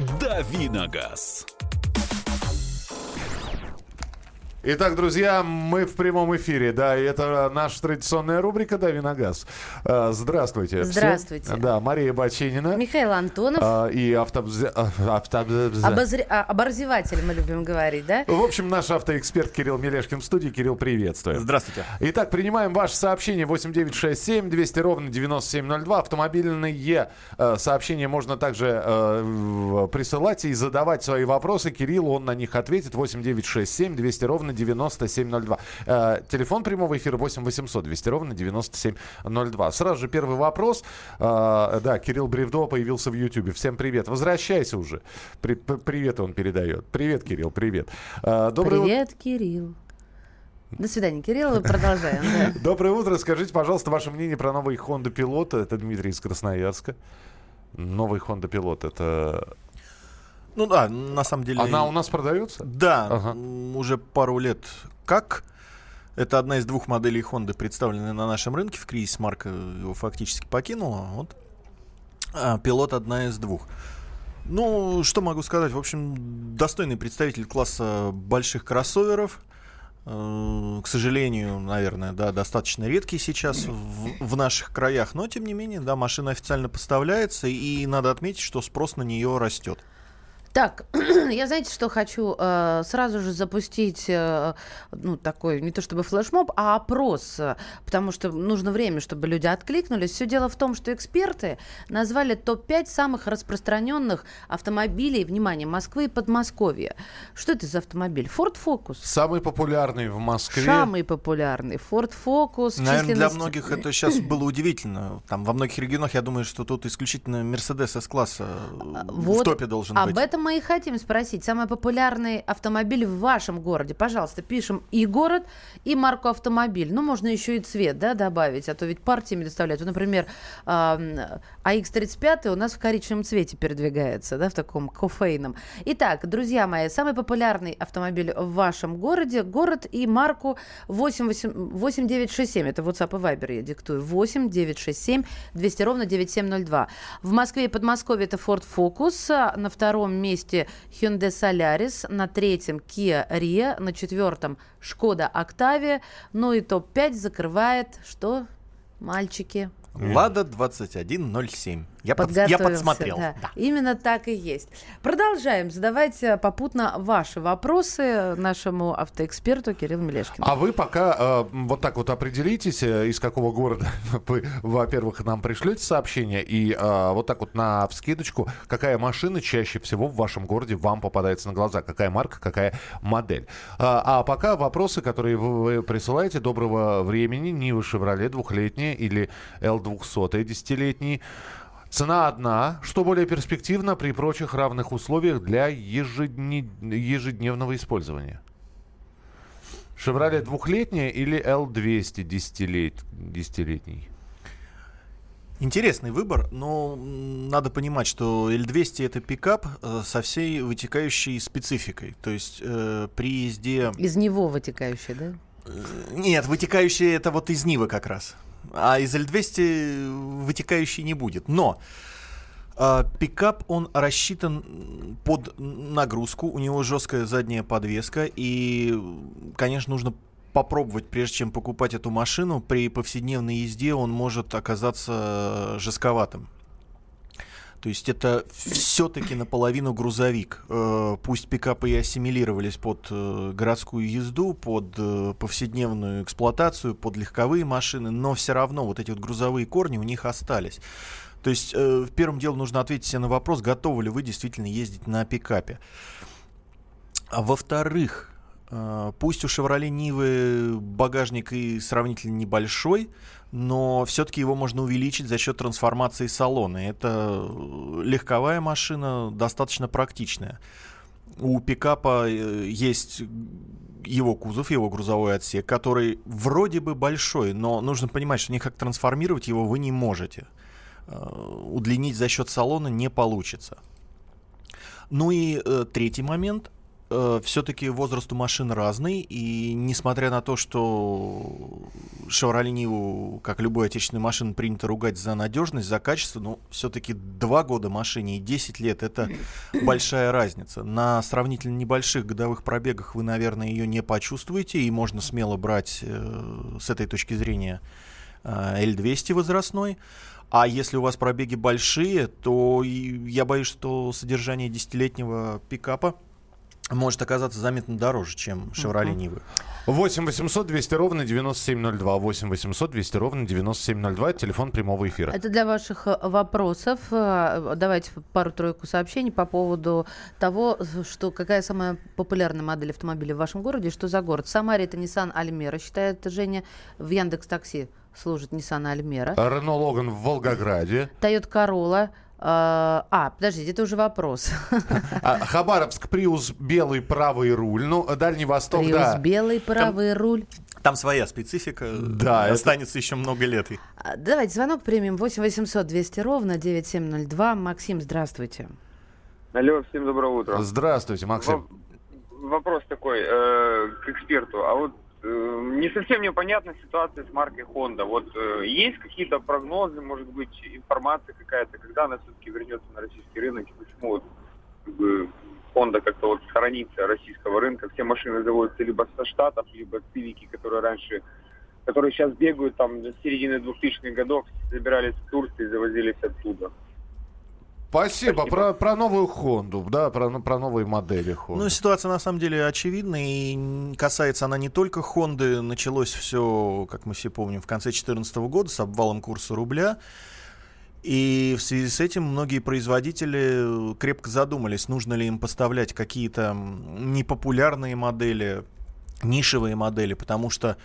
Давиногаз. Итак, друзья, мы в прямом эфире, да, и это наша традиционная рубрика «Дави на газ». Здравствуйте. Здравствуйте. Да, Мария Бачинина. Михаил Антонов. а, И автобз- а, автобз- Обозре- а, Оборзеватель мы любим говорить, да? В общем, наш автоэксперт Кирилл Мелешкин в студии. Кирилл, приветствую. Здравствуйте. Итак, принимаем ваше сообщение 8967 200 ровно 9702. Автомобильные сообщения можно также э, присылать и задавать свои вопросы. Кирилл, он на них ответит. 8967 200 ровно 9702. Э, телефон прямого эфира 8 800 200 ровно 9702. Сразу же первый вопрос. Э, да, Кирилл Бревдо появился в Ютьюбе. Всем привет. Возвращайся уже. При- привет он передает. Привет, Кирилл, привет. Э, доброе ут- Привет, Кирилл. До свидания, Кирилл. Продолжаем. да. Доброе утро. Скажите, пожалуйста, ваше мнение про новый Honda Pilot. Это Дмитрий из Красноярска. Новый Honda Pilot. Это... Ну да, на самом деле... Она у нас продается? Да, Ага. уже пару лет как. Это одна из двух моделей Honda, представленная на нашем рынке. В кризис марка его фактически покинула. Вот. А, пилот одна из двух. Ну, что могу сказать? В общем, достойный представитель класса больших кроссоверов. Э, К сожалению, наверное, да, достаточно редкий сейчас в, в наших краях, но тем не менее, да, машина официально поставляется, и надо отметить, что спрос на нее растет. Так, я знаете, что хочу э, сразу же запустить, э, ну, такой, не то чтобы флешмоб, а опрос, э, потому что нужно время, чтобы люди откликнулись. Все дело в том, что эксперты назвали топ-5 самых распространенных автомобилей, внимание, Москвы и Подмосковья. Что это за автомобиль? Ford Focus. Самый популярный в Москве. Самый популярный. Ford Focus. Наверное, для численность- многих это сейчас было удивительно. Там во многих регионах, я думаю, что тут исключительно Мерседес С-класса э, в Вот топе должен Об быть. этом мы и хотим спросить. Самый популярный автомобиль в вашем городе. Пожалуйста, пишем и город, и марку автомобиль. Ну, можно еще и цвет да, добавить, а то ведь партиями доставляют. Вот, например, АХ-35 у нас в коричневом цвете передвигается, да, в таком кофейном. Итак, друзья мои, самый популярный автомобиль в вашем городе, город и марку 88 8967. Это WhatsApp и Viber я диктую. 8967 200 ровно 9702. В Москве и Подмосковье это Ford Focus. а На втором месте Hyundai Solaris. На третьем Kia Rio. На четвертом Шкода Octavia. Ну и топ-5 закрывает что? Мальчики. Лада 2107. Я, под- я подсмотрел. да. да. Именно так и есть. Продолжаем задавать э, попутно ваши вопросы нашему автоэксперту Кириллу Мелешкину. А вы пока э, вот так вот определитесь, э, из какого города вы, во-первых, нам пришлете сообщение, и э, вот так вот на вскидочку, какая машина чаще всего в вашем городе вам попадается на глаза, какая марка, какая модель. А, а пока вопросы, которые вы, вы присылаете, доброго времени, Нива Шевроле двухлетняя или L200 десятилетний. Цена одна, что более перспективно при прочих равных условиях для ежедне- ежедневного использования. Шевроле двухлетняя или L200 десятилет... десятилетний? Интересный выбор, но надо понимать, что L200 это пикап э, со всей вытекающей спецификой. То есть э, при езде... Из него вытекающий, да? Э, Нет, вытекающий это вот из Нивы как раз. А из L200 вытекающий не будет. Но а, пикап, он рассчитан под нагрузку, у него жесткая задняя подвеска, и, конечно, нужно попробовать, прежде чем покупать эту машину. При повседневной езде он может оказаться жестковатым. То есть это все-таки наполовину грузовик. Э, Пусть пикапы и ассимилировались под э, городскую езду, под э, повседневную эксплуатацию, под легковые машины, но все равно вот эти вот грузовые корни у них остались. То есть э, первым делом нужно ответить себе на вопрос, готовы ли вы действительно ездить на пикапе. А во-вторых, пусть у Chevrolet Нивы багажник и сравнительно небольшой, но все-таки его можно увеличить за счет трансформации салона. Это э, легковая машина, достаточно практичная. У пикапа э, есть его кузов, его грузовой отсек, который вроде бы большой, но нужно понимать, что никак трансформировать его вы не можете. Э, Удлинить за счет салона не получится. Ну и э, третий момент э, все-таки возраст у машин разный, и несмотря на то, что Chevrolet Nivo, как любой отечественной машины, принято ругать за надежность, за качество, но все-таки 2 года машине и 10 лет это большая разница. На сравнительно небольших годовых пробегах вы, наверное, ее не почувствуете, и можно смело брать э, с этой точки зрения э, L200 возрастной. А если у вас пробеги большие, то я боюсь, что содержание десятилетнего пикапа может оказаться заметно дороже, чем Chevrolet Нивы. 8 800 200 ровно 9702. 8 800 200 ровно 9702. Телефон прямого эфира. Это для ваших э, вопросов. Э, давайте пару-тройку сообщений по поводу того, что какая самая популярная модель автомобиля в вашем городе, что за город. В Самаре это Nissan Альмера, считает Женя. В Яндекс Такси служит Nissan Альмера. Рено Логан в Волгограде. Toyota Corolla а, а, подождите, это уже вопрос. А, Хабаровск, Приус, белый правый руль. Ну, Дальний Восток, Приус, да. белый правый там, руль. Там своя специфика. Да. Останется это... еще много лет. А, давайте звонок примем. 8 800 200 ровно 9702. Максим, здравствуйте. Алло, всем доброе утро. Здравствуйте, Максим. Вопрос такой э, к эксперту. А вот не совсем непонятна ситуация с маркой Honda. Вот э, есть какие-то прогнозы, может быть, информация какая-то, когда она все-таки вернется на российский рынок, и почему вот, как бы, Honda как-то вот сторонится российского рынка, все машины заводятся либо со Штатов, либо цивики, которые раньше, которые сейчас бегают там с середины 2000-х годов, забирались в Турции и завозились оттуда. Спасибо. Спасибо. Про, про новую Хонду, да, про, про новые модели Honda. Ну, ситуация на самом деле очевидна, и касается она не только Хонды. Началось все, как мы все помним, в конце 2014 года с обвалом курса рубля. И в связи с этим многие производители крепко задумались, нужно ли им поставлять какие-то непопулярные модели, нишевые модели, потому что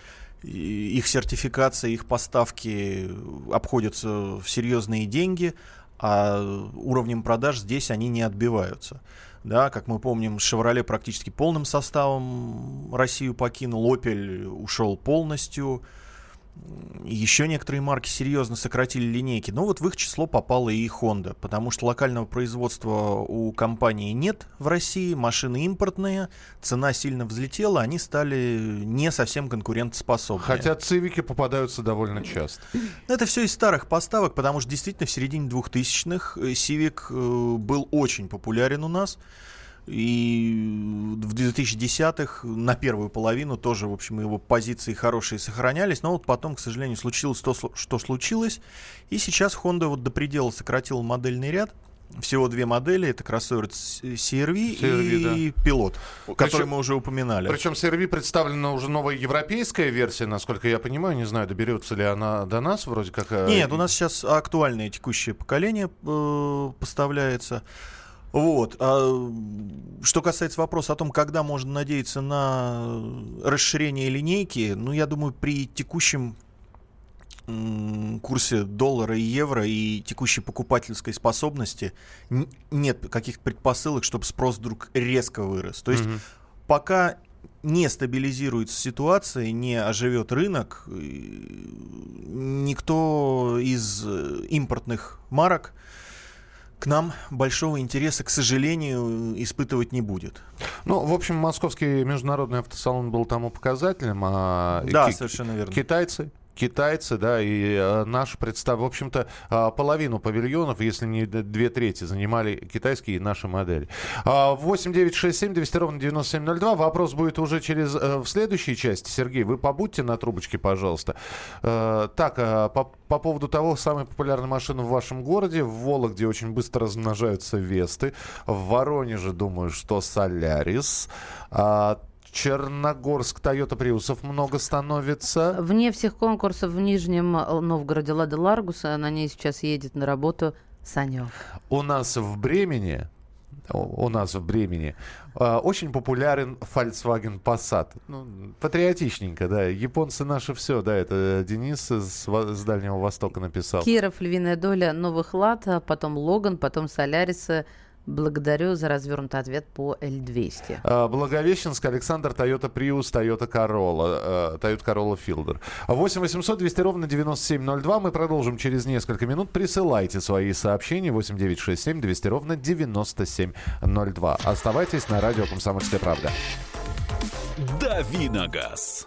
их сертификация, их поставки обходятся в серьезные деньги, а уровнем продаж здесь они не отбиваются. Да, как мы помним, Chevrolet практически полным составом Россию покинул, Opel ушел полностью, еще некоторые марки серьезно сократили линейки, но вот в их число попала и Honda, потому что локального производства у компании нет в России, машины импортные, цена сильно взлетела, они стали не совсем конкурентоспособны. Хотя цивики попадаются довольно часто. Это все из старых поставок, потому что действительно в середине 2000-х Civic э, был очень популярен у нас. И в 2010-х на первую половину тоже, в общем, его позиции хорошие сохранялись. Но вот потом, к сожалению, случилось то, что случилось. И сейчас Honda вот до предела сократила модельный ряд. Всего две модели. Это кроссовер CRV, CRV и да. пилот, который причем, мы уже упоминали. Причем CRV представлена уже новая европейская версия, насколько я понимаю. Не знаю, доберется ли она до нас вроде как. Э, Нет, у нас сейчас актуальное текущее поколение э, поставляется. Вот. А что касается вопроса о том, когда можно надеяться на расширение линейки, ну, я думаю, при текущем курсе доллара и евро и текущей покупательской способности нет каких-то предпосылок, чтобы спрос вдруг резко вырос. То есть mm-hmm. пока не стабилизируется ситуация, не оживет рынок, никто из э, импортных марок к нам большого интереса, к сожалению, испытывать не будет. Ну, в общем, московский международный автосалон был тому показателем. А да, совершенно верно. Китайцы китайцы, да, и э, наш представ... В общем-то, э, половину павильонов, если не две трети, занимали китайские и наши модели. 8 9 6 7 200 ровно 9702. Вопрос будет уже через э, в следующей части. Сергей, вы побудьте на трубочке, пожалуйста. Э, так, по, по поводу того, самой популярной машины в вашем городе. В Вологде очень быстро размножаются Весты. В Воронеже, думаю, что Солярис. Черногорск, Тойота Приусов много становится. Вне всех конкурсов в Нижнем Новгороде Лада Ларгуса, на ней сейчас едет на работу Санек. У нас в Бремени у нас в Бремени. А, очень популярен Volkswagen Passat. Ну, патриотичненько, да. Японцы наши все, да. Это Денис с, с Дальнего Востока написал. Киров, львиная доля новых лад, а потом Логан, потом Солярис, Благодарю за развернутый ответ по L200. А, Благовещенск, Александр, Toyota Prius, Toyota Corolla, э, Toyota Corolla Fielder. 8 800 200 ровно 9702. Мы продолжим через несколько минут. Присылайте свои сообщения. 8 9 6 7 200 ровно 9702. Оставайтесь на радио «Комсомольская правда». Давиногаз.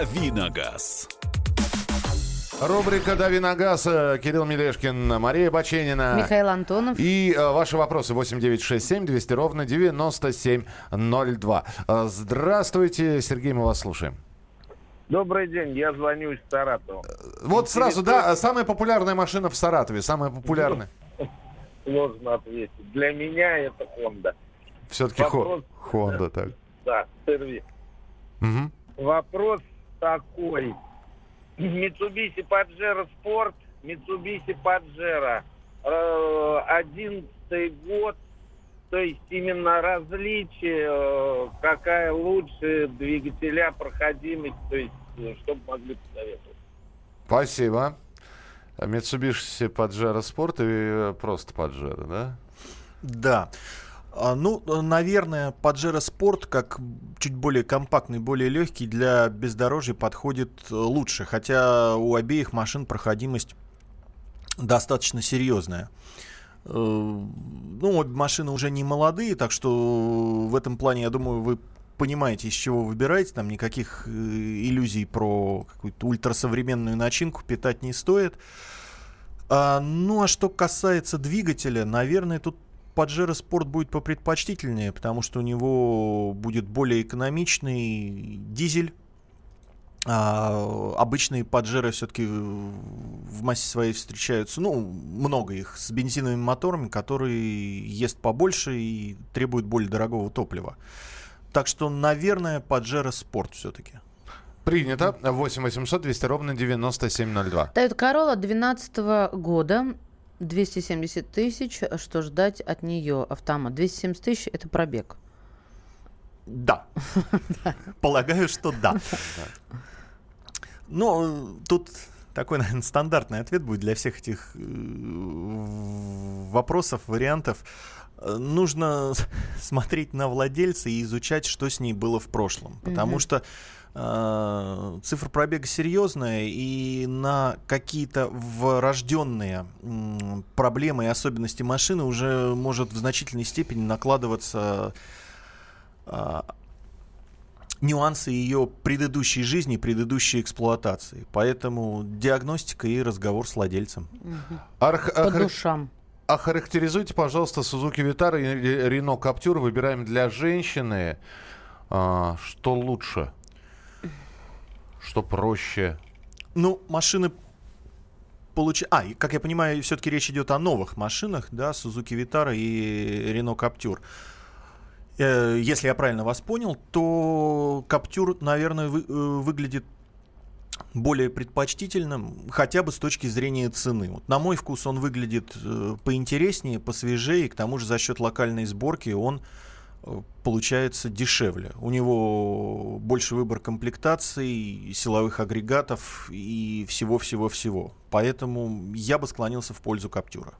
Давиногаз. Рубрика «Дави на газ». Э, Кирилл Мелешкин, Мария Баченина. Михаил Антонов. И э, ваши вопросы 8967 200 ровно 9702. Э, здравствуйте, Сергей, мы вас слушаем. Добрый день, я звоню из Саратова. Вот сразу, да, самая популярная машина в Саратове, самая популярная. Сложно ответить. Для меня это Honda. Все-таки Вопрос- Honda, так. Да, сервис. Мгм. Вопрос такой. Mitsubishi Pajero Sport, Mitsubishi Pajero. Э, Одиннадцатый год. То есть именно различие, э, какая лучше двигателя, проходимость, то есть, э, что бы могли посоветовать. Спасибо. Mitsubishi Pajero Sport и э, просто Pajero, да? Да. А, Ну, наверное, Pajero Sport, как чуть более компактный, более легкий, для бездорожья подходит э, лучше. Хотя у обеих машин проходимость достаточно серьезная. Э, Ну, машины уже не молодые, так что в этом плане, я думаю, вы понимаете, из чего выбираете. Там никаких э, иллюзий про какую-то ультрасовременную начинку питать не стоит. А, ну, а что касается двигателя, наверное, тут Pajero Sport будет попредпочтительнее, потому что у него будет более экономичный дизель. А, обычные Pajero все-таки в массе своей встречаются, ну, много их, с бензиновыми моторами, которые ест побольше и требуют более дорогого топлива. Так что, наверное, Pajero Sport все-таки. Принято. 8 800 200 ровно 9702. Toyota Corolla 2012 года. 270 тысяч. Что ждать от нее? Автомат. 270 тысяч – это пробег. Да. Полагаю, что да. Но тут такой, наверное, стандартный ответ будет для всех этих э, вопросов, вариантов. Э, Нужно смотреть на владельца и изучать, что с ней было в прошлом. Потому что э, цифра пробега серьезная, и на какие-то врожденные проблемы и особенности машины уже может в значительной степени накладываться а, нюансы ее предыдущей жизни, предыдущей эксплуатации. Поэтому диагностика и разговор с владельцем. Арх- По душам. Охарактеризуйте, пожалуйста, Suzuki Vitara и Renault Captur. Выбираем для женщины. А, что лучше? Что проще? Ну, машины получ... А, и, как я понимаю, все-таки речь идет о новых машинах, да, Suzuki Vitara и Renault Captur. Э, Если я правильно вас понял, то Captur, наверное, вы- э, выглядит более предпочтительным, хотя бы с точки зрения цены. Вот на мой вкус он выглядит э, поинтереснее, посвежее, и к тому же за счет локальной сборки он получается дешевле. У него больше выбор комплектаций, силовых агрегатов и всего-всего-всего. Поэтому я бы склонился в пользу Каптюра.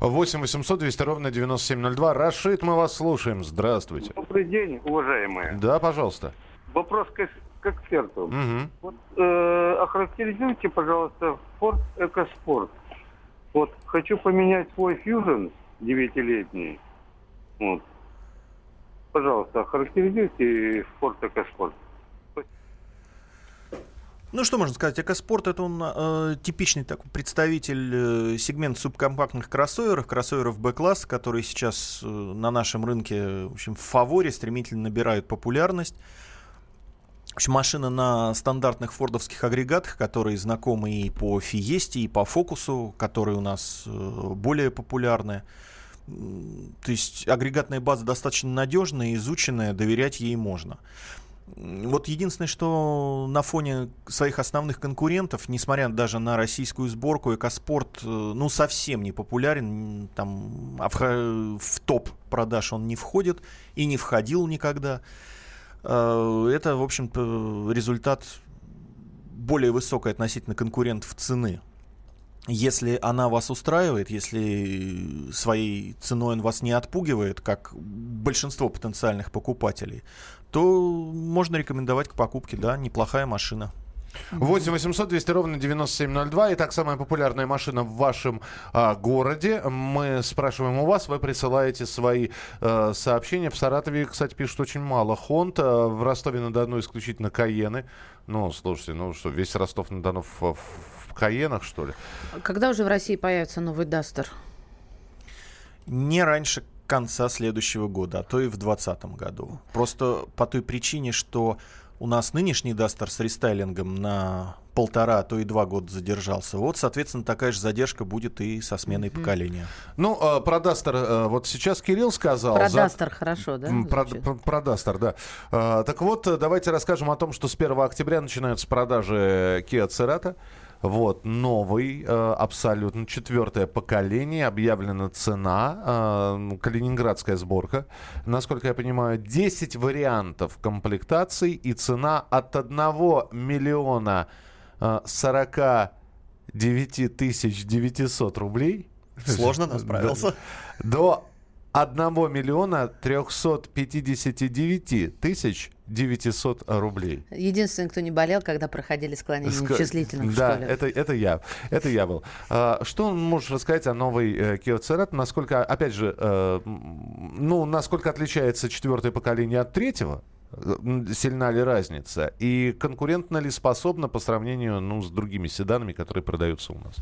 8 800 200 ровно 9702. Рашид, мы вас слушаем. Здравствуйте. Добрый день, уважаемые. Да, пожалуйста. Вопрос к, к эксперту. Мгм. Вот, э, охарактеризуйте, пожалуйста, Ford EcoSport. Вот, хочу поменять свой Fusion девятилетний. Вот. Пожалуйста, охарактеризуйте Ford EcoSport. Ну, что можно сказать? Экоспорт это он э, типичный такой представитель э, сегмента субкомпактных кроссоверов, кроссоверов B-класса, которые сейчас э, на нашем рынке в, общем, в фаворе стремительно набирают популярность. В общем, машина на стандартных фордовских агрегатах, которые знакомы и по Фиесте, и по Фокусу, которые у нас э, более популярны. То есть агрегатная база достаточно надежная, изученная, доверять ей можно. Вот единственное, что на фоне своих основных конкурентов, несмотря даже на российскую сборку, Экоспорт, э, ну, совсем не популярен, там, а в, топ продаж он не входит и не входил никогда. Э, это, в общем-то, результат более высокой относительно конкурентов цены. Если она вас устраивает, если своей ценой он вас не отпугивает, как большинство потенциальных покупателей, то можно рекомендовать к покупке, да, неплохая машина. 8 800 200 ровно 9702. Итак, самая популярная машина в вашем а, городе. Мы спрашиваем у вас, вы присылаете свои а, сообщения. В Саратове, кстати, пишут очень мало Хонд. А, в Ростове-на-Дону исключительно Каены. Ну, слушайте, ну что, весь Ростов-на-Дону в, в, в Каенах, что ли? Когда уже в России появится новый Дастер? Не раньше конца следующего года, а то и в 2020 году. Просто по той причине, что у нас нынешний Дастер с рестайлингом на полтора, а то и два года задержался. Вот, соответственно, такая же задержка будет и со сменой mm-hmm. поколения. Ну, э, про Дастер э, вот сейчас Кирилл сказал. Про за... Дастер хорошо, да? Про, про, про Дастер, да. Э, так вот, давайте расскажем о том, что с 1 октября начинаются продажи Kia Cerato. Вот, новый, э, абсолютно четвертое поколение, объявлена цена, э, калининградская сборка. Насколько я понимаю, 10 вариантов комплектаций и цена от 1 миллиона э, 49 тысяч 900 рублей. Сложно, но справился. До 1 миллиона 359 тысяч 900 рублей. Единственный, кто не болел, когда проходили склонение Ск... числительных да, в школе. это, это я. Это я был. А, что можешь рассказать о новой э, Kia Cerat? Насколько, опять же, э, ну, насколько отличается четвертое поколение от третьего? Сильна ли разница? И конкурентно ли способна по сравнению ну, с другими седанами, которые продаются у нас?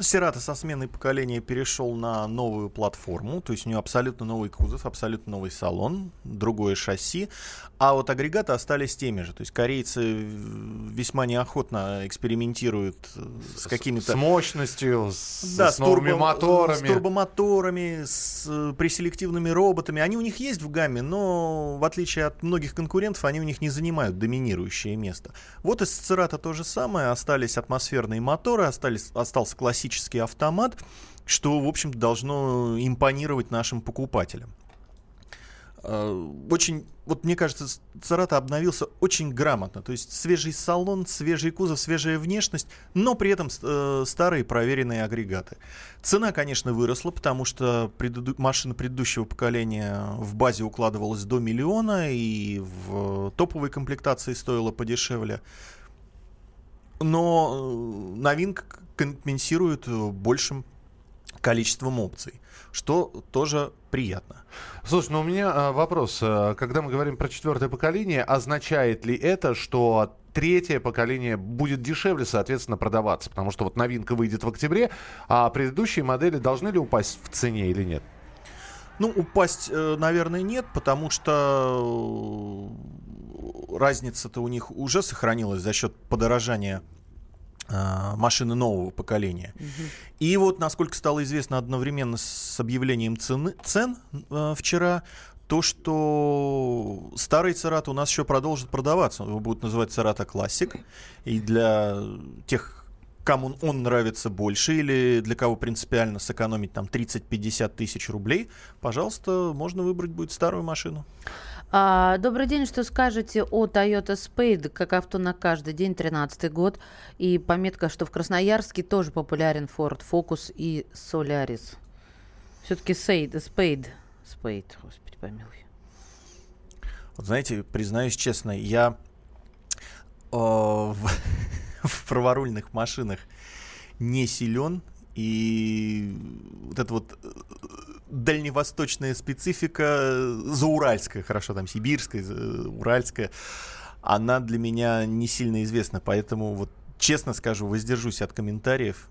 Сирата со сменой поколения перешел на новую платформу, то есть у него абсолютно новый кузов, абсолютно новый салон, другое шасси, а вот агрегаты остались теми же. То есть корейцы весьма неохотно экспериментируют с какими-то... С мощностью, с, да, с новыми турбо, моторами. С турбомоторами, с преселективными роботами. Они у них есть в гамме, но в отличие от многих конкурентов, они у них не занимают доминирующее место. Вот из Церата то же самое. Остались атмосферные моторы, остались, остался классический классический автомат, что, в общем должно импонировать нашим покупателям. А, очень, вот мне кажется, Царата обновился очень грамотно. То есть свежий салон, свежий кузов, свежая внешность, но при этом э, старые проверенные агрегаты. Цена, конечно, выросла, потому что преду... машина предыдущего поколения в базе укладывалась до миллиона и в топовой комплектации стоила подешевле. Но э, новинка компенсируют э, большим количеством опций, что тоже приятно. Слушай, ну у меня а, вопрос. Э, когда мы говорим про четвертое поколение, означает ли это, что третье поколение будет дешевле, соответственно, продаваться? Потому что вот новинка выйдет в октябре, а предыдущие модели должны ли упасть в цене или нет? Ну, упасть, наверное, нет, потому что разница-то у них уже сохранилась за счет подорожания а, машины нового поколения. Угу. И вот, насколько стало известно одновременно с объявлением цены, цен э, вчера, то, что старый Церат у нас еще продолжит продаваться. Его будут называть Церата Классик. И для тех, кому он нравится больше или для кого принципиально сэкономить там 30-50 тысяч рублей, пожалуйста, можно выбрать будет старую машину. А, добрый день, что скажете о Toyota Spade, как авто на каждый день, 13 год, и пометка, что в Красноярске тоже популярен Ford Focus и Solaris. Все-таки Spade, Spade, Spade, господи помилуй. Вот знаете, признаюсь честно, я э, в, в праворульных машинах не силен, и вот это вот э, дальневосточная специфика, зауральская, хорошо, там сибирская, уральская, она для меня не сильно известна, поэтому вот честно скажу, воздержусь от комментариев.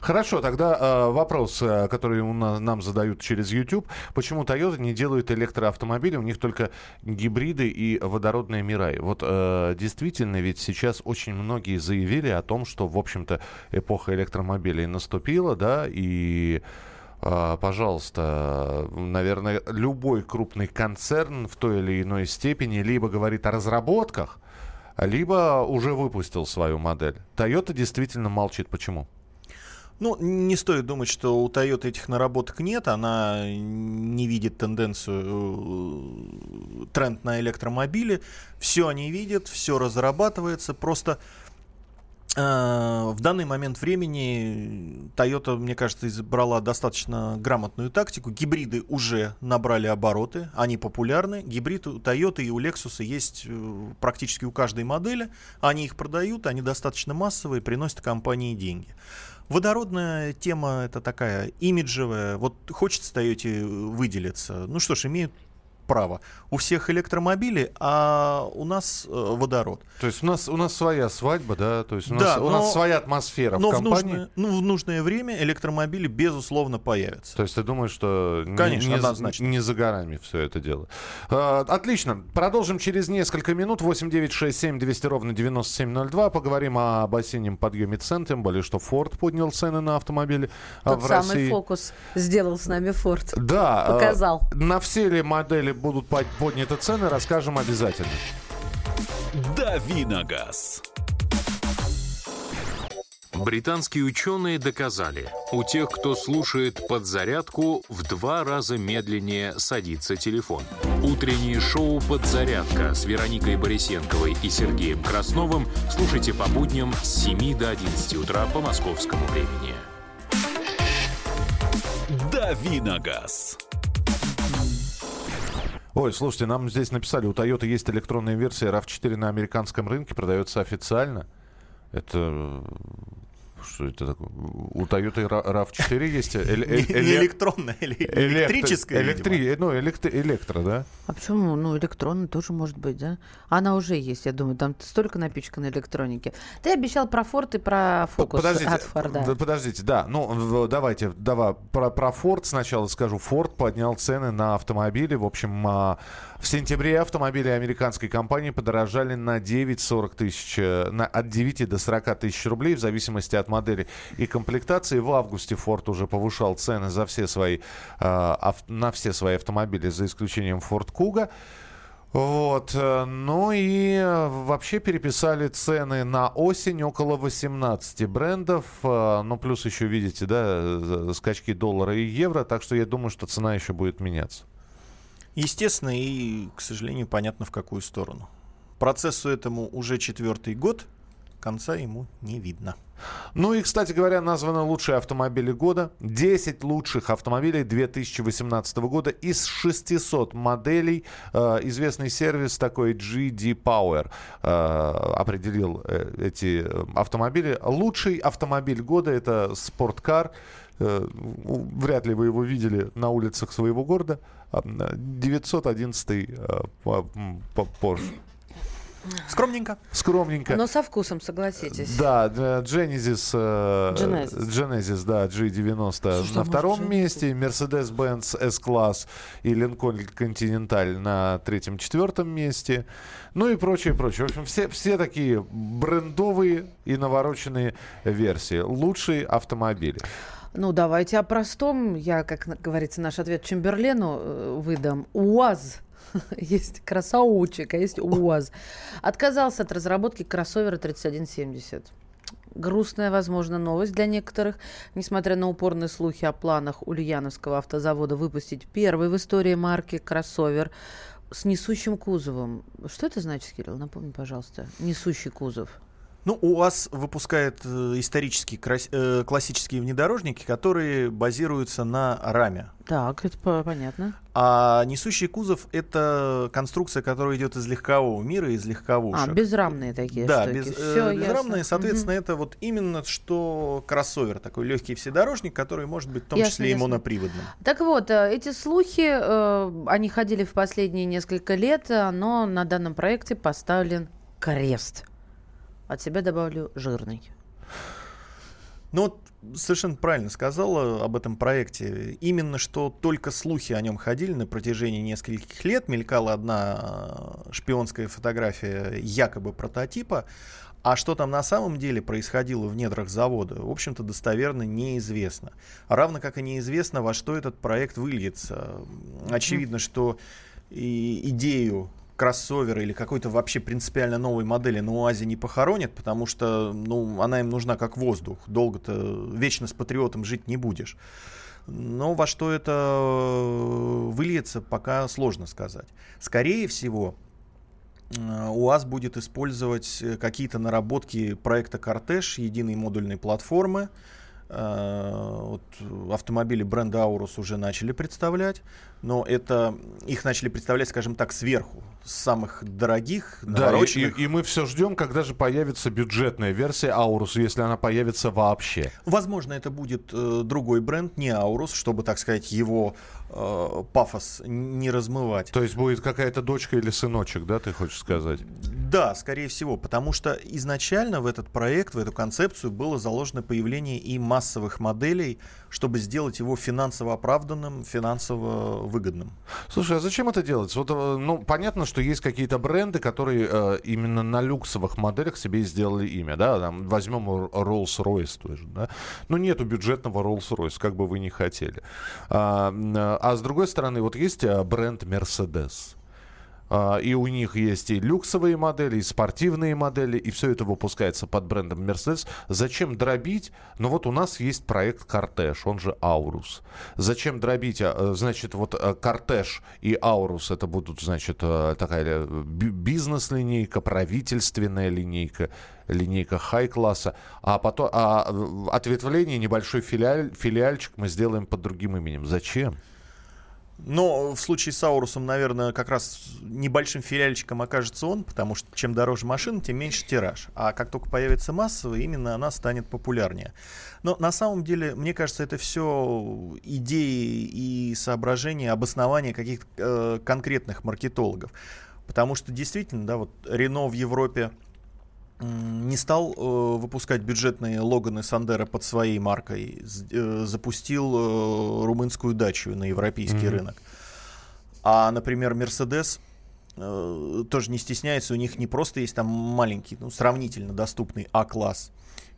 Хорошо, тогда э, вопрос, э, который у на- нам задают через YouTube. Почему Toyota не делают электроавтомобили? У них только гибриды и водородные Мирай. Вот э, действительно, ведь сейчас очень многие заявили о том, что, в общем-то, эпоха электромобилей наступила, да, и Пожалуйста, наверное, любой крупный концерн в той или иной степени либо говорит о разработках, либо уже выпустил свою модель. Toyota действительно молчит. Почему? Ну, не стоит думать, что у Toyota этих наработок нет. Она не видит тенденцию, э, тренд на электромобили. Все они видят, все разрабатывается. Просто в данный момент времени Toyota, мне кажется, избрала достаточно грамотную тактику. Гибриды уже набрали обороты, они популярны. Гибрид у Toyota и у Lexus есть э, практически у каждой модели. Они их продают, они достаточно массовые, приносят компании деньги. Водородная тема это такая имиджевая. Вот хочется Toyota выделиться. Ну что ж, имеют право. У всех электромобили, а у нас э, водород. То есть у нас, у нас своя свадьба, да? То есть у, Да, нас, у нас но- своя атмосфера Но в в компании. нужное, ну, в нужное время электромобили, безусловно, появятся. То есть ты думаешь, что не- Конечно, не, однозначно. не за горами все это дело. А, отлично. Продолжим через несколько минут. 8 9 6 7 200 ровно 9702. Поговорим об осеннем подъеме цен. Тем более, что Ford поднял цены на автомобили а, Тот в самый России. фокус сделал с нами Форд. Да. а, Показал. на все ли модели будут под- подняты цены, расскажем обязательно. «Дави на газ». Британские ученые доказали, у тех, кто слушает подзарядку, в два раза медленнее садится телефон. Утреннее шоу «Подзарядка» с Вероникой Борисенковой и Сергеем Красновым слушайте по будням с 7 до 11 утра по московскому времени. «Дави на газ». Ой, слушайте, нам здесь написали, у Toyota есть электронная версия RAV4 на американском рынке, продается официально. Это... Что это такое? У Toyota Ra- RAV4 есть... Не, не эле- электронная, эле- электро- электрическая. электри- Ну, электро, электро, да? А почему? Ну, электронный тоже может быть, да? Она уже есть, я думаю, там столько напичкано электроники. Ты обещал про Форд и про Фокус Подождите, от Форда. да, подождите, да, ну давайте, давай про, про Ford сначала скажу. Ford поднял цены на автомобили. В общем, а, в сентябре автомобили американской компании подорожали на 9-40 тысяч, э, на, от 9 до 40 тысяч рублей в зависимости от модели и комплектации. В августе Ford уже повышал цены за все свои, ав- на все свои автомобили, за исключением Ford Kuga. Вот. э, Ну и э, вообще переписали цены на осень около 18 брендов. э, Ну, плюс еще, видите, да, э, скачки доллара и евро. Так что я думаю, что цена еще будет меняться. Естественно, и, к сожалению, понятно в какую сторону. Процессу этому уже четвертый год, конца ему не видно. Ну и, кстати говоря, названы лучшие автомобили года. 10 лучших автомобилей 2018 года из 600 моделей. Э, известный сервис такой GD Power э, определил э, эти э, автомобили. Лучший автомобиль года это спорткар. Э, вряд ли вы его видели на улицах своего города. А, 911 э, по- м, по- Porsche. Скромненько. Скромненько. Но со вкусом, согласитесь. Да, э, Genesis, э, Genesis. Genesis, да, G90 Что на втором Genesis? месте, Mercedes-Benz S-класс и Lincoln Continental на третьем-четвертом месте, ну и прочее, прочее. В общем, все, все такие брендовые и навороченные версии. Лучшие автомобили. Ну, давайте о простом. Я, как говорится, наш ответ Чемберлену э, выдам. УАЗ. Есть красавчик, а есть УАЗ. Отказался от разработки кроссовера 3170. Грустная, возможно, новость для некоторых. Несмотря на упорные слухи о планах Ульяновского автозавода выпустить первый в истории марки кроссовер с несущим кузовом. Что это значит, Кирилл? Напомни, пожалуйста. Несущий кузов. Ну, УАЗ выпускает э, исторические крас- э, классические внедорожники, которые базируются на раме. Так, это по- понятно. А несущий кузов — это конструкция, которая идет из легкового мира, из легковушек. А, безрамные такие да, штуки. без, э, безрамные, ясно. соответственно, Мгм. это вот именно что кроссовер, такой легкий вседорожник, который может быть в том Ясно, числе и ясно. моноприводным. Так вот, эти слухи, они ходили в последние несколько лет, но на данном проекте поставлен крест. От себя добавлю жирный. Ну вот совершенно правильно сказала об этом проекте. Именно что только слухи о нем ходили на протяжении нескольких лет. Мелькала одна э, шпионская фотография якобы прототипа. А что там на самом деле происходило в недрах завода, в общем-то, достоверно неизвестно. Равно как и неизвестно, во что этот проект выльется. Очевидно, что и идею кроссовера или какой-то вообще принципиально новой модели на УАЗе не похоронят, потому что ну, она им нужна как воздух. Долго-то вечно с патриотом жить не будешь. Но во что это выльется, пока сложно сказать. Скорее всего, э, УАЗ будет использовать э, какие-то наработки проекта «Кортеж», единой модульной платформы. Э, вот автомобили бренда Аурус уже начали представлять, но это их начали представлять, скажем так, сверху самых дорогих, да, и, и, и мы все ждем, когда же появится бюджетная версия Аурус, если она появится вообще. Возможно, это будет э, другой бренд, не Аурус, чтобы, так сказать, его э, пафос не размывать. То есть будет какая-то дочка или сыночек, да, ты хочешь сказать? Да, скорее всего, потому что изначально в этот проект, в эту концепцию было заложено появление и массовых моделей, чтобы сделать его финансово оправданным, финансово выгодным. Слушай, а зачем это делать? Вот, э, ну, понятно, что есть какие-то бренды, которые э, именно на люксовых моделях себе сделали имя, да, там, возьмем Rolls-Royce тоже, да, но нету бюджетного Rolls-Royce, как бы вы ни хотели. А, а с другой стороны, вот есть э, бренд Mercedes, а, и у них есть и люксовые модели, и спортивные модели, и все это выпускается под брендом Mercedes. Зачем дробить? Ну вот у нас есть проект Кортеж, он же Аурус. Зачем дробить? А, значит, вот э, Кортеж и Аурус это будут, значит, э, такая бизнес-линейка, правительственная линейка, линейка хай-класса, а потом а ответвление, небольшой филиаль, филиальчик мы сделаем под другим именем. Зачем? Но в случае с Аурусом, наверное, как раз небольшим филиальчиком окажется он, потому что чем дороже машина, тем меньше тираж. А как только появится массовая, именно она станет популярнее. Но на самом деле, мне кажется, это все идеи и соображения, обоснования каких-то э, конкретных маркетологов. Потому что действительно, да, вот Рено в Европе не стал э, выпускать бюджетные Логаны Сандера под своей маркой, э, запустил э, румынскую дачу на европейский mm-hmm. рынок. А, например, Мерседес э, тоже не стесняется, у них не просто есть там маленький, ну, сравнительно доступный А-класс,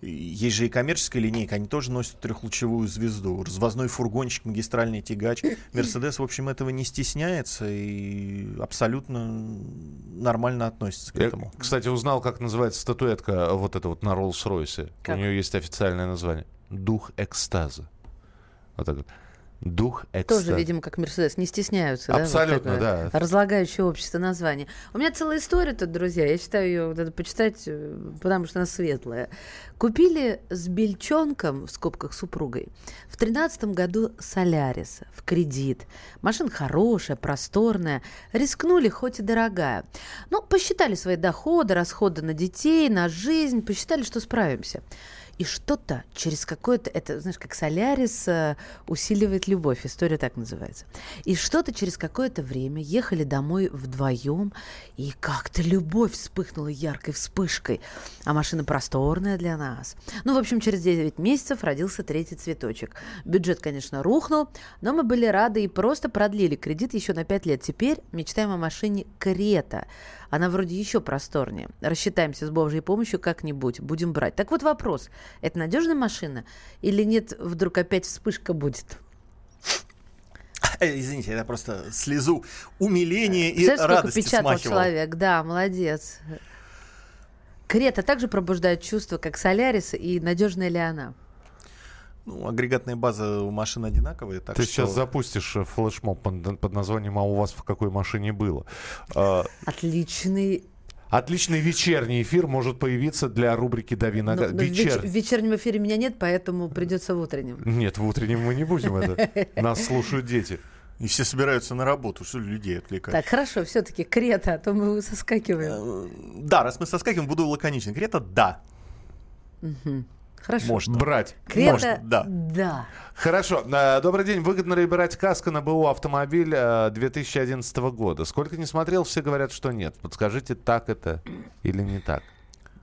есть же и коммерческая линейка, они тоже носят трехлучевую звезду. Развозной фургончик, магистральный тягач. Мерседес, в общем, этого не стесняется и абсолютно нормально относится к Я, этому. Кстати, узнал, как называется статуэтка вот эта вот на Роллс-Ройсе. У нее есть официальное название. Дух экстаза. Вот так вот. Дух экстаза. Тоже, видимо, как Мерседес, не стесняются. Абсолютно, да. Вот да. Разлагающее общество название. У меня целая история тут, друзья. Я считаю ее это почитать, э, потому что она светлая. Купили с бельчонком, в скобках супругой, в тринадцатом году Солярис в кредит. Машина хорошая, просторная. Рискнули, хоть и дорогая. Ну, посчитали свои доходы, расходы на детей, на жизнь. Посчитали, что справимся. И что-то через какое-то, это, знаешь, как Солярис э, усиливает любовь, история так называется. И что-то через какое-то время ехали домой вдвоем, и как-то любовь вспыхнула яркой вспышкой. А машина просторная для нас. Ну, в общем, через 9 месяцев родился третий цветочек. Бюджет, конечно, рухнул, но мы были рады и просто продлили кредит еще на 5 лет. Теперь мечтаем о машине Крета. Она вроде еще просторнее. Рассчитаемся с Божьей помощью как-нибудь. Будем брать. Так вот вопрос. Это надежная машина? Или нет, вдруг опять вспышка будет? Э, извините, это просто слезу умиления и Знаешь, радости печатал смахивал. человек, да, молодец. Крета также пробуждает чувство, как Солярис, и надежная ли она? Ну, агрегатная база у машин одинаковая. Так Ты что... сейчас запустишь э, флешмоб под, под названием «А у вас в какой машине было?». А, Отличный Отличный вечерний эфир может появиться для рубрики «Дави на но, газ». но Вечер... В вечернем эфире меня нет, поэтому придется в утреннем. Нет, в утреннем мы не будем это. Нас слушают дети. И все собираются на работу, что людей отвлекать. Так, хорошо, все-таки Крета, а то мы соскакиваем. Э, Да, раз мы соскакиваем, буду лаконичен. Крета, да. Мгм. Хорошо. Можно. Брать. Крета, Можно, да. да. Хорошо. Э, Добрый день. Выгодно ли брать каско на БУ автомобиль э, 2011 года? Сколько не смотрел, все говорят, что нет. Подскажите, так это или не так?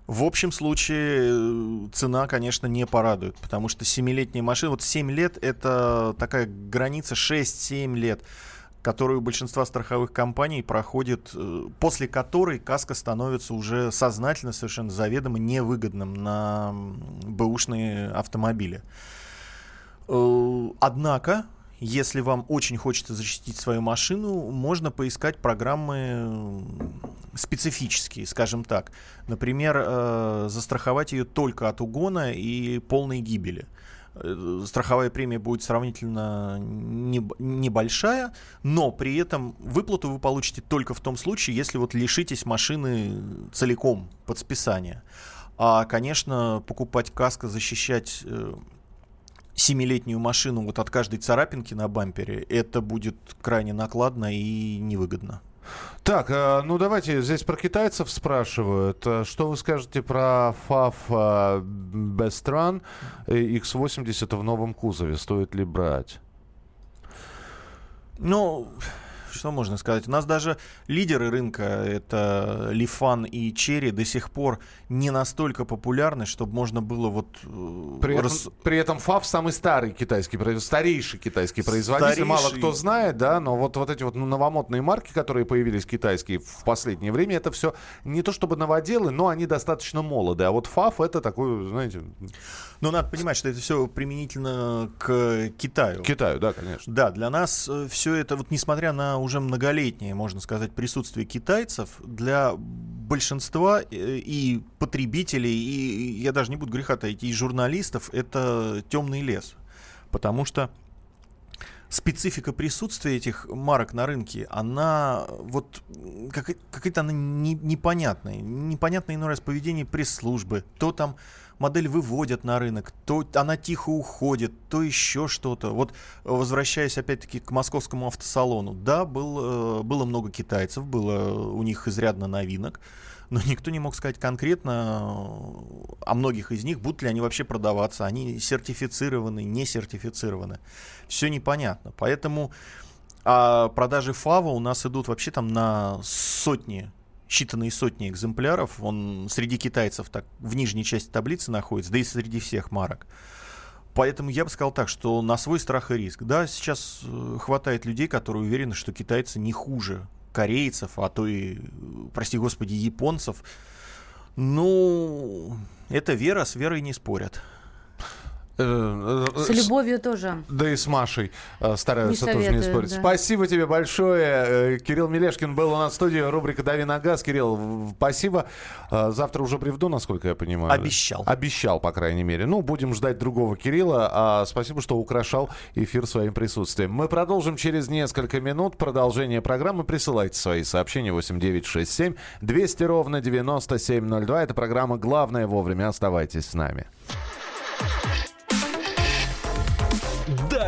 В общем случае э, цена, конечно, не порадует, потому что 7-летняя машина, вот 7 лет это такая граница 6-7 лет, которую большинство страховых компаний проходит, э, после которой каска становится уже сознательно, совершенно заведомо невыгодным на бэушные автомобили. Э, Однако, если вам очень хочется защитить свою машину, можно поискать программы специфические, скажем так. Например, э, застраховать ее только от угона и полной гибели. Э, Страховая премия будет сравнительно неб- небольшая, но при этом выплату вы получите только в том случае, если вот лишитесь машины целиком под списание. А, конечно, покупать каско, защищать э, семилетнюю машину вот от каждой царапинки на бампере, это будет крайне накладно и невыгодно. Так, э, ну давайте, здесь про китайцев спрашивают. Э, Что вы скажете про FAF э, Bestran э, X80 в новом кузове? Стоит ли брать? Ну, что можно сказать? У нас даже лидеры рынка, это Лифан и Черри, до сих пор не настолько популярны, чтобы можно было вот... э, При этом, рас- при этом FAF самый старый китайский, старейший китайский производитель. Мало Старейший. кто знает, да, но вот, вот эти вот новомодные марки, которые появились китайские в последнее время, это все не то чтобы новоделы, но они достаточно молоды. А вот FAF это такой, знаете, Но надо понимать, что это все применительно к Китаю. Китаю, да, конечно. Да, для нас все это, вот несмотря на уже многолетнее, можно сказать, присутствие китайцев, для большинства э, и потребителей, и я даже не буду греха таить, и журналистов, это темный лес. Потому что специфика присутствия этих марок на рынке, она вот как- какая-то она не- непонятная. Непонятное иной раз поведение пресс-службы. То там модель выводят на рынок, то она тихо уходит, то еще что-то. Вот э, возвращаясь опять-таки к московскому автосалону, да, был, э, было много китайцев, было у них изрядно новинок, но никто не мог сказать конкретно э, о многих из них, будут ли они вообще продаваться, они сертифицированы, не сертифицированы. Все непонятно. Поэтому а продажи ФАВа у нас идут вообще там на сотни считанные сотни экземпляров. Он среди китайцев так в нижней части таблицы находится, да и среди всех марок. Поэтому я бы сказал так, что на свой страх и риск. Да, сейчас э, хватает людей, которые уверены, что китайцы не хуже корейцев, а то и, э, прости господи, японцев. Ну, это вера, с верой не спорят. Э, э, С любовью тоже. Да и с Машей э, стараются Не тоже не спорить. да. Спасибо тебе большое. Кирилл Мелешкин был у нас в студии. Рубрика «Дави на газ». Кирилл, спасибо. Завтра уже приведу, насколько я понимаю. Обещал. Обещал, по крайней мере. Ну, будем ждать другого Кирилла. А спасибо, что украшал эфир своим присутствием. Мы продолжим через несколько минут. Продолжение программы. Присылайте свои сообщения 8967 200 ровно 9702. Это программа «Главное вовремя». Оставайтесь с нами.